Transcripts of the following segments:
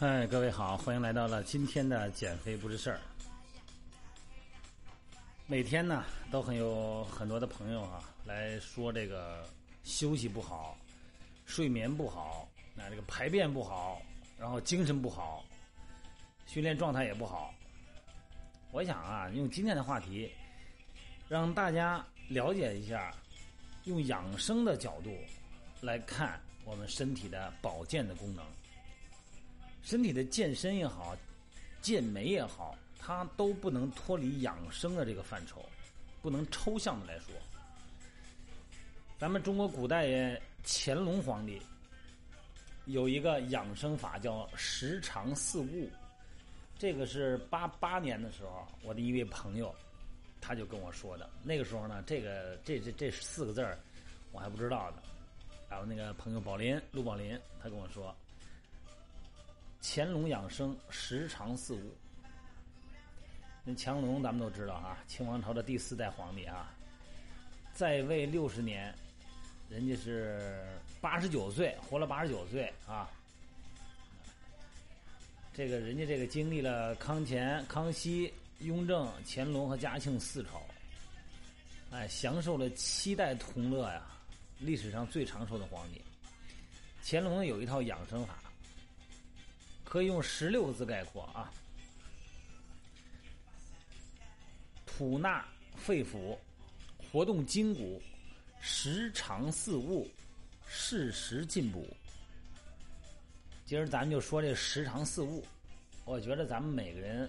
嗨，各位好，欢迎来到了今天的减肥不是事儿。每天呢，都很有很多的朋友啊来说这个休息不好、睡眠不好、那这个排便不好，然后精神不好，训练状态也不好。我想啊，用今天的话题，让大家了解一下，用养生的角度来看我们身体的保健的功能。身体的健身也好，健美也好，它都不能脱离养生的这个范畴，不能抽象的来说。咱们中国古代人乾隆皇帝有一个养生法叫十常四物，这个是八八年的时候，我的一位朋友他就跟我说的。那个时候呢，这个这这这四个字儿我还不知道呢。还有那个朋友宝林陆宝林，他跟我说。乾隆养生时常四物。那乾隆咱们都知道啊，清王朝的第四代皇帝啊，在位六十年，人家是八十九岁，活了八十九岁啊。这个人家这个经历了康乾、康熙、雍正、乾隆和嘉庆四朝，哎，享受了七代同乐呀，历史上最长寿的皇帝。乾隆有一套养生法。可以用十六个字概括啊：吐纳肺腑，活动筋骨，时常四物，适时进补。今儿咱们就说这时常四物，我觉得咱们每个人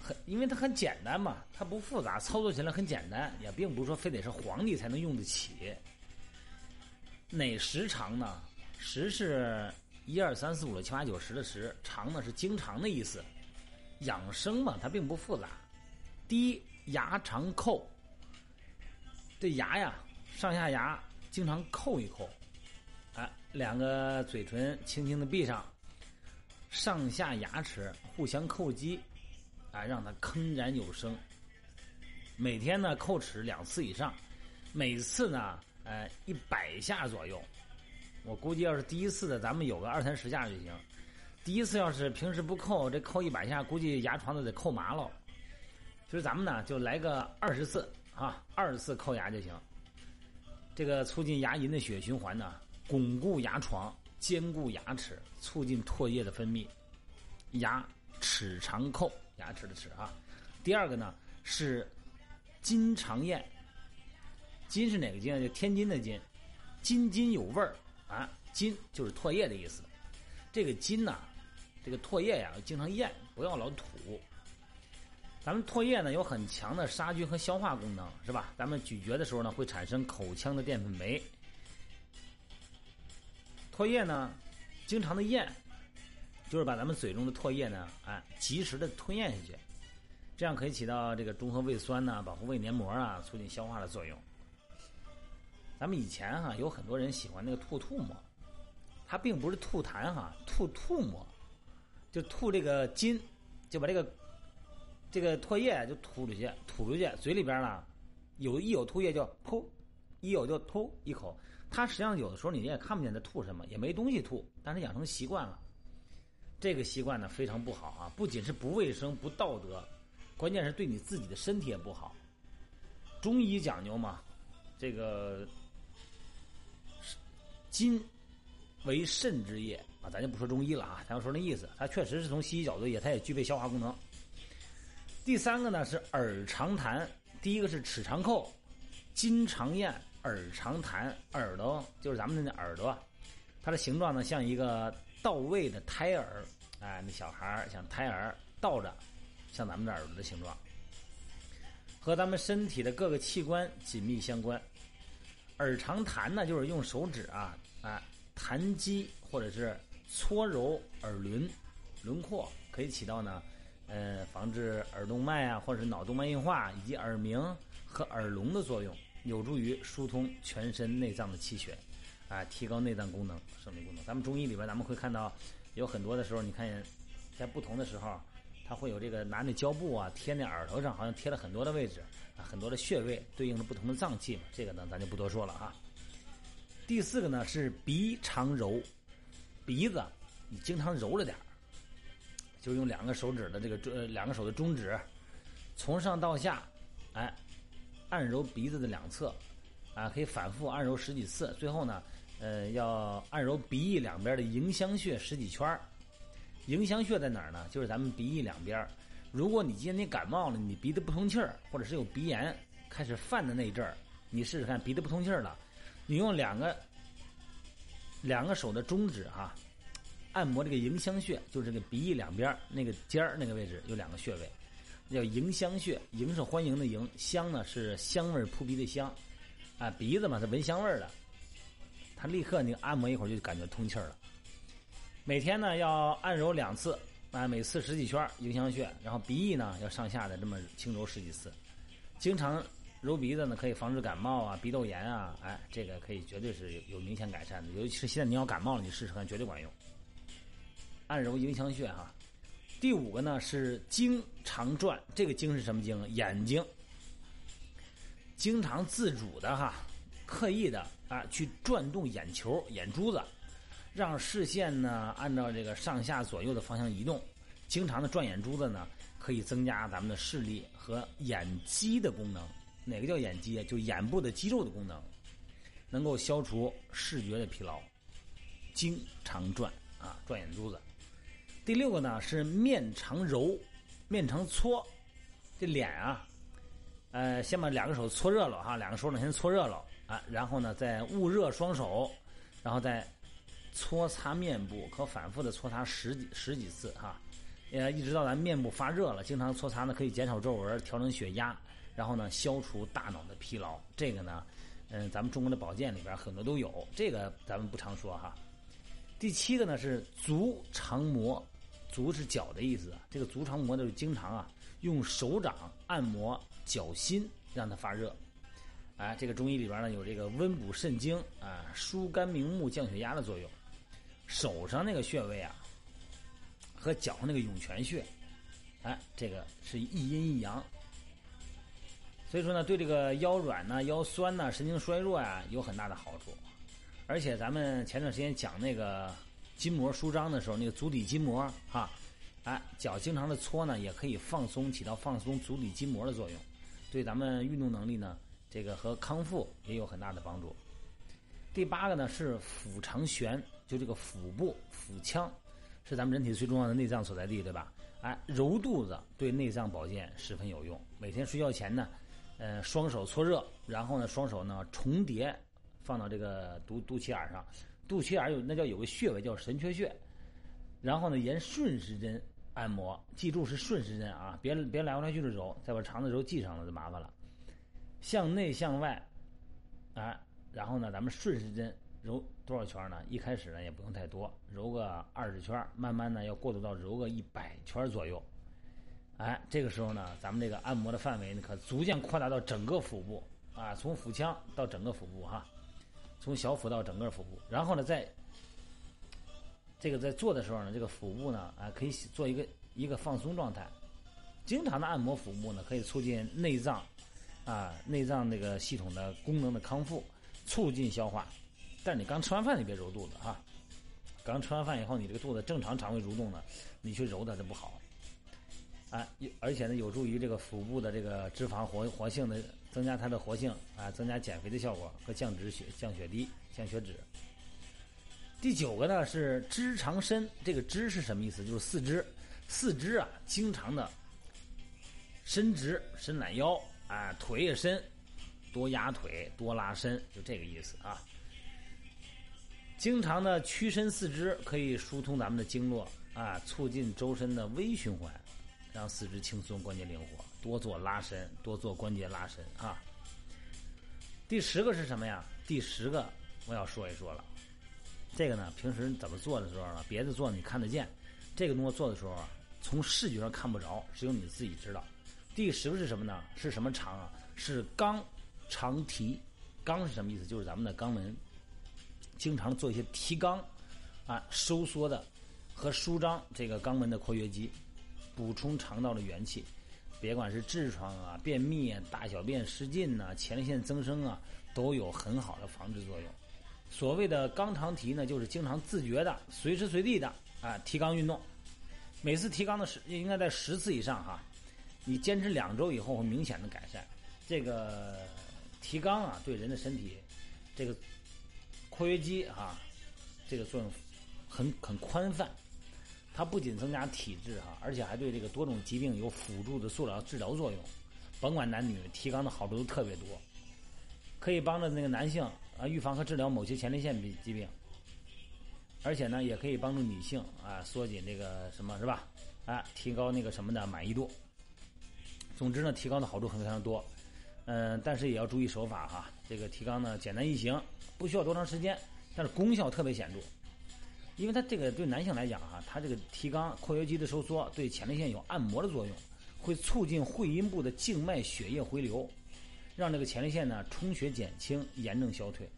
很，因为它很简单嘛，它不复杂，操作起来很简单，也并不是说非得是皇帝才能用得起。哪时常呢？时是。一二三四五六七八九十的十，长呢是经常的意思。养生嘛，它并不复杂。第一，牙常叩，这牙呀，上下牙经常叩一叩，啊，两个嘴唇轻轻的闭上，上下牙齿互相叩击，啊，让它铿然有声。每天呢，叩齿两次以上，每次呢，呃，一百下左右。我估计要是第一次的，咱们有个二三十下就行。第一次要是平时不扣，这扣一百下，估计牙床都得扣麻了。就是咱们呢，就来个二十次啊，二十次扣牙就行。这个促进牙龈的血液循环呢，巩固牙床，坚固牙齿，促进唾液的分泌。牙齿常扣，牙齿的齿啊。第二个呢是津常咽，津是哪个津啊？就天津的津，津津有味儿。啊，津就是唾液的意思。这个津呐，这个唾液呀，经常咽，不要老吐。咱们唾液呢，有很强的杀菌和消化功能，是吧？咱们咀嚼的时候呢，会产生口腔的淀粉酶。唾液呢，经常的咽，就是把咱们嘴中的唾液呢，哎，及时的吞咽下去，这样可以起到这个中和胃酸呐、保护胃黏膜啊、促进消化的作用。咱们以前哈有很多人喜欢那个吐吐沫，它并不是吐痰哈，吐吐沫，就吐这个津，就把这个这个唾液就吐出去，吐出去，嘴里边呢有一有吐液就噗，一有就吐一口。它实际上有的时候你也看不见它吐什么，也没东西吐，但是养成习惯了，这个习惯呢非常不好啊，不仅是不卫生不道德，关键是对你自己的身体也不好。中医讲究嘛，这个。津为肾之液啊，咱就不说中医了啊，咱要说那意思，它确实是从西医角度也，它也具备消化功能。第三个呢是耳常痰，第一个是齿常叩，津常咽，耳常痰，耳朵就是咱们的耳朵，它的形状呢像一个倒位的胎儿，哎，那小孩像胎儿倒着，像咱们的耳朵的形状，和咱们身体的各个器官紧密相关。耳常弹呢，就是用手指啊啊弹击或者是搓揉耳轮轮廓，可以起到呢呃防治耳动脉啊或者是脑动脉硬化以及耳鸣和耳聋的作用，有助于疏通全身内脏的气血，啊提高内脏功能、生理功能。咱们中医里边咱们会看到有很多的时候，你看在不同的时候。它会有这个拿那胶布啊贴那耳朵上，好像贴了很多的位置，很多的穴位对应着不同的脏器嘛。这个呢，咱就不多说了啊。第四个呢是鼻常揉，鼻子你经常揉着点儿就用两个手指的这个中两个手的中指，从上到下，哎，按揉鼻子的两侧，啊，可以反复按揉十几次。最后呢，呃，要按揉鼻翼两边的迎香穴十几圈儿。迎香穴在哪儿呢？就是咱们鼻翼两边。如果你今天感冒了，你鼻子不通气儿，或者是有鼻炎开始犯的那一阵儿，你试试看鼻子不通气儿了，你用两个两个手的中指哈，按摩这个迎香穴，就是这个鼻翼两边那个尖儿那个位置有两个穴位，叫迎香穴。迎是欢迎的迎，香呢是香味扑鼻的香，啊，鼻子嘛是闻香味儿的，它立刻你按摩一会儿就感觉通气儿了。每天呢要按揉两次，啊，每次十几圈迎香穴，然后鼻翼呢要上下的这么轻揉十几次。经常揉鼻子呢，可以防止感冒啊、鼻窦炎啊，哎，这个可以绝对是有有明显改善的。尤其是现在你要感冒了，你试试看，绝对管用。按揉迎香穴哈。第五个呢是经常转，这个经是什么经？眼睛。经常自主的哈，刻意的啊去转动眼球、眼珠子。让视线呢按照这个上下左右的方向移动，经常的转眼珠子呢，可以增加咱们的视力和眼肌的功能。哪个叫眼肌啊？就眼部的肌肉的功能，能够消除视觉的疲劳。经常转啊，转眼珠子。第六个呢是面常揉，面常搓。这脸啊，呃，先把两个手搓热了哈，两个手掌先搓热了啊，然后呢再捂热双手，然后再。搓擦面部，可反复的搓擦十几十几次哈，呃，一直到咱面部发热了，经常搓擦呢，可以减少皱纹，调整血压，然后呢，消除大脑的疲劳。这个呢，嗯，咱们中国的保健里边很多都有，这个咱们不常说哈。第七个呢是足常摩，足是脚的意思，这个足常摩就经常啊用手掌按摩脚心，让它发热。哎，这个中医里边呢有这个温补肾精啊，疏肝明目、降血压的作用。手上那个穴位啊，和脚上那个涌泉穴，哎，这个是一阴一阳，所以说呢，对这个腰软呐、腰酸呐、神经衰弱呀有很大的好处。而且咱们前段时间讲那个筋膜舒张的时候，那个足底筋膜哈，哎，脚经常的搓呢，也可以放松，起到放松足底筋膜的作用，对咱们运动能力呢，这个和康复也有很大的帮助。第八个呢是腹长悬，就这个腹部腹腔，是咱们人体最重要的内脏所在地，对吧？哎，揉肚子对内脏保健十分有用。每天睡觉前呢，呃，双手搓热，然后呢，双手呢重叠放到这个肚肚脐眼上，肚脐眼有那叫有个穴位叫神阙穴，然后呢沿顺时针按摩，记住是顺时针啊，别别来回来去的揉，再把肠子揉系上了就麻烦了。向内向外，哎。然后呢，咱们顺时针揉多少圈呢？一开始呢也不用太多，揉个二十圈，慢慢呢要过渡到揉个一百圈左右。哎，这个时候呢，咱们这个按摩的范围呢可逐渐扩大到整个腹部啊，从腹腔到整个腹部哈，从小腹到整个腹部。然后呢，在这个在做的时候呢，这个腹部呢啊可以做一个一个放松状态。经常的按摩腹部呢，可以促进内脏啊内脏那个系统的功能的康复。促进消化，但是你刚吃完饭你别揉肚子哈。刚吃完饭以后，你这个肚子正常肠胃蠕动呢，你去揉它就不好。啊，而且呢，有助于这个腹部的这个脂肪活活性的增加它的活性啊，增加减肥的效果和降脂血、降血低、降血脂。第九个呢是肢长伸，这个肢是什么意思？就是四肢，四肢啊，经常的伸直、伸懒腰啊，腿也伸。多压腿，多拉伸，就这个意思啊。经常的屈伸四肢，可以疏通咱们的经络啊，促进周身的微循环，让四肢轻松，关节灵活。多做拉伸，多做关节拉伸啊。第十个是什么呀？第十个我要说一说了。这个呢，平时怎么做的时候呢？别的做你看得见，这个动作做的时候啊，从视觉上看不着，只有你自己知道。第十个是什么呢？是什么长啊？是肛。长提，肛是什么意思？就是咱们的肛门，经常做一些提肛啊、收缩的和舒张这个肛门的括约肌，补充肠道的元气。别管是痔疮啊、便秘啊、大小便失禁呐、前列腺增生啊，都有很好的防治作用。所谓的肛长提呢，就是经常自觉的、随时随地的啊提肛运动，每次提肛的时应该在十次以上哈。你坚持两周以后会明显的改善。这个提肛啊，对人的身体这个括约肌啊，这个作用很很宽泛。它不仅增加体质哈，而且还对这个多种疾病有辅助的塑料治疗作用。甭管男女，提肛的好处都特别多，可以帮着那个男性啊预防和治疗某些前列腺病疾病，而且呢，也可以帮助女性啊缩紧这个什么是吧？啊，提高那个什么的满意度。总之呢，提肛的好处很非常多，嗯，但是也要注意手法哈。这个提肛呢，简单易行，不需要多长时间，但是功效特别显著。因为它这个对男性来讲哈，它这个提肛括约肌的收缩对前列腺有按摩的作用，会促进会阴部的静脉血液回流，让这个前列腺呢充血减轻，炎症消退。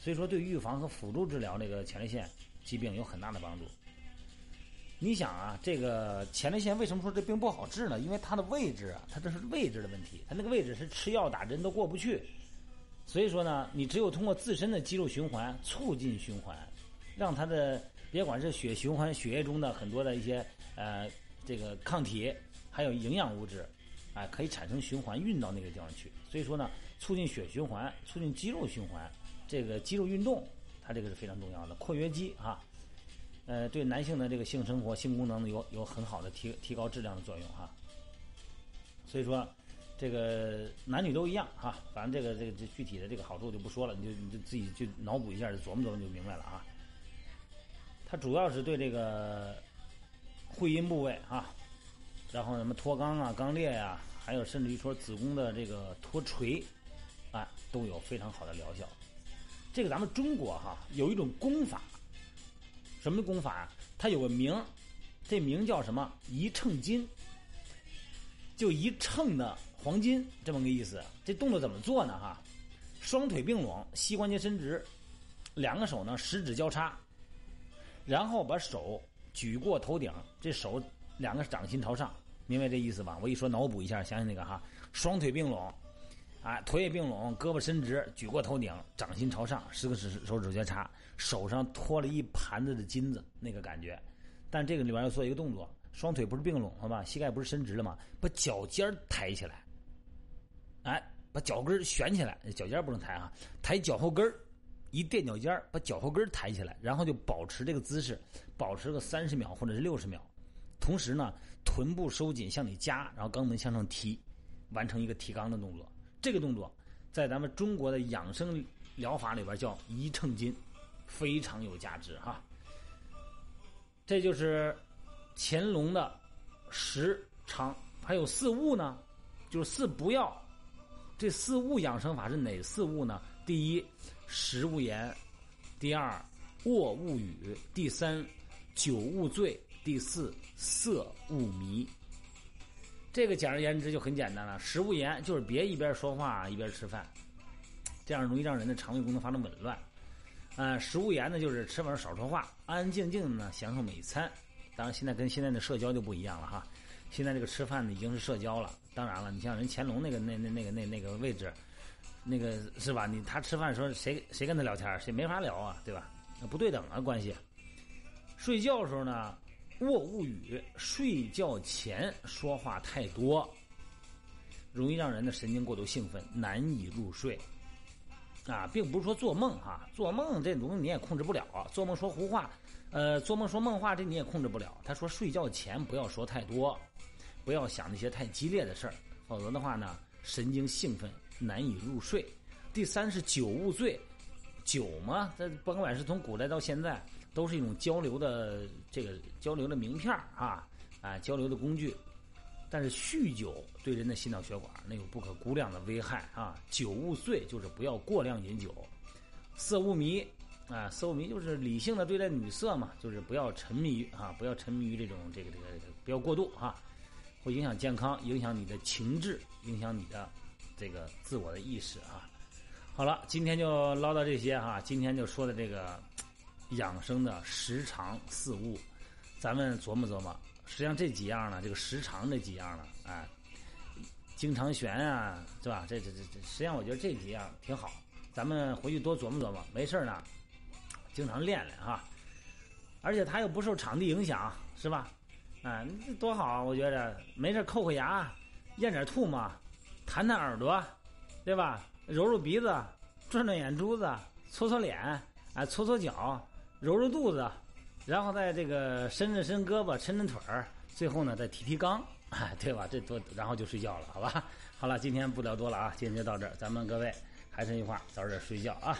所以说，对预防和辅助治疗这个前列腺疾病有很大的帮助。你想啊，这个前列腺为什么说这病不好治呢？因为它的位置啊，它这是位置的问题，它那个位置是吃药打针都过不去。所以说呢，你只有通过自身的肌肉循环，促进循环。让它的别管是血循环，血液中的很多的一些呃这个抗体，还有营养物质，哎，可以产生循环运到那个地方去。所以说呢，促进血循环，促进肌肉循环，这个肌肉运动，它这个是非常重要的。括约肌啊，呃，对男性的这个性生活、性功能有有很好的提提高质量的作用哈。所以说，这个男女都一样哈，反正这个这个这具体的这个好处就不说了，你就你就自己去脑补一下，琢磨琢磨就明白了啊。它主要是对这个会阴部位啊，然后什么脱肛啊、肛裂呀，还有甚至于说子宫的这个脱垂，啊，都有非常好的疗效。这个咱们中国哈有一种功法，什么功法啊？它有个名，这名叫什么？一秤金，就一秤的黄金这么个意思。这动作怎么做呢？哈，双腿并拢，膝关节伸直，两个手呢十指交叉。然后把手举过头顶，这手两个掌心朝上，明白这意思吧？我一说脑补一下，想想那个哈，双腿并拢，啊，腿也并拢，胳膊伸直，举过头顶，掌心朝上，十个指手指交叉，手上托了一盘子的金子，那个感觉。但这个里边要做一个动作，双腿不是并拢了吗？膝盖不是伸直了吗？把脚尖抬起来，哎，把脚跟悬起来，脚尖不能抬啊，抬脚后跟。一垫脚尖把脚后跟抬起来，然后就保持这个姿势，保持个三十秒或者是六十秒。同时呢，臀部收紧向里夹，然后肛门向上提，完成一个提肛的动作。这个动作在咱们中国的养生疗法里边叫一秤金，非常有价值哈。这就是乾隆的十常，还有四物呢，就是四不要。这四物养生法是哪四物呢？第一。食勿言，第二卧勿语，第三酒勿醉，第四色勿迷。这个简而言之就很简单了。食勿言就是别一边说话一边吃饭，这样容易让人的肠胃功能发生紊乱。啊，食勿言呢就是吃饭少说话，安安静静的呢享受每餐。当然现在跟现在的社交就不一样了哈，现在这个吃饭呢已经是社交了。当然了，你像人乾隆那个那那那个那那个位置。那个是吧？你他吃饭时候谁谁跟他聊天谁没法聊啊，对吧？不对等啊关系。睡觉的时候呢，卧勿语。睡觉前说话太多，容易让人的神经过度兴奋，难以入睡。啊，并不是说做梦哈，做梦这东西你也控制不了。做梦说胡话，呃，做梦说梦话这你也控制不了。他说睡觉前不要说太多，不要想那些太激烈的事儿，否则的话呢，神经兴奋。难以入睡。第三是酒勿醉，酒嘛，这甭管是从古代到现在，都是一种交流的这个交流的名片啊啊，交流的工具。但是酗酒对人的心脑血管那有不可估量的危害啊！酒勿醉就是不要过量饮酒，色勿迷啊，色勿迷就是理性的对待女色嘛，就是不要沉迷于啊，不要沉迷于这种这个这个不要过度哈，会影响健康，影响你的情志，影响你的。这个自我的意识啊，好了，今天就唠到这些哈。今天就说的这个养生的时长四物，咱们琢磨琢磨。实际上这几样呢，这个时长这几样呢，哎，经常悬啊，是吧？这这这这，实际上我觉得这几样挺好。咱们回去多琢磨琢磨，没事呢，经常练练哈。而且它又不受场地影响，是吧？啊，多好啊！我觉着没事扣扣牙，咽点吐沫，弹弹耳朵，对吧？揉揉鼻子，转转眼珠子，搓搓脸，啊，搓搓脚，揉揉肚子，然后再这个伸伸伸胳膊，抻抻腿儿，最后呢再提提肛，对吧？这多，然后就睡觉了，好吧？好了，今天不聊多了啊，今天就到这儿，咱们各位还是一句话，早点睡觉啊。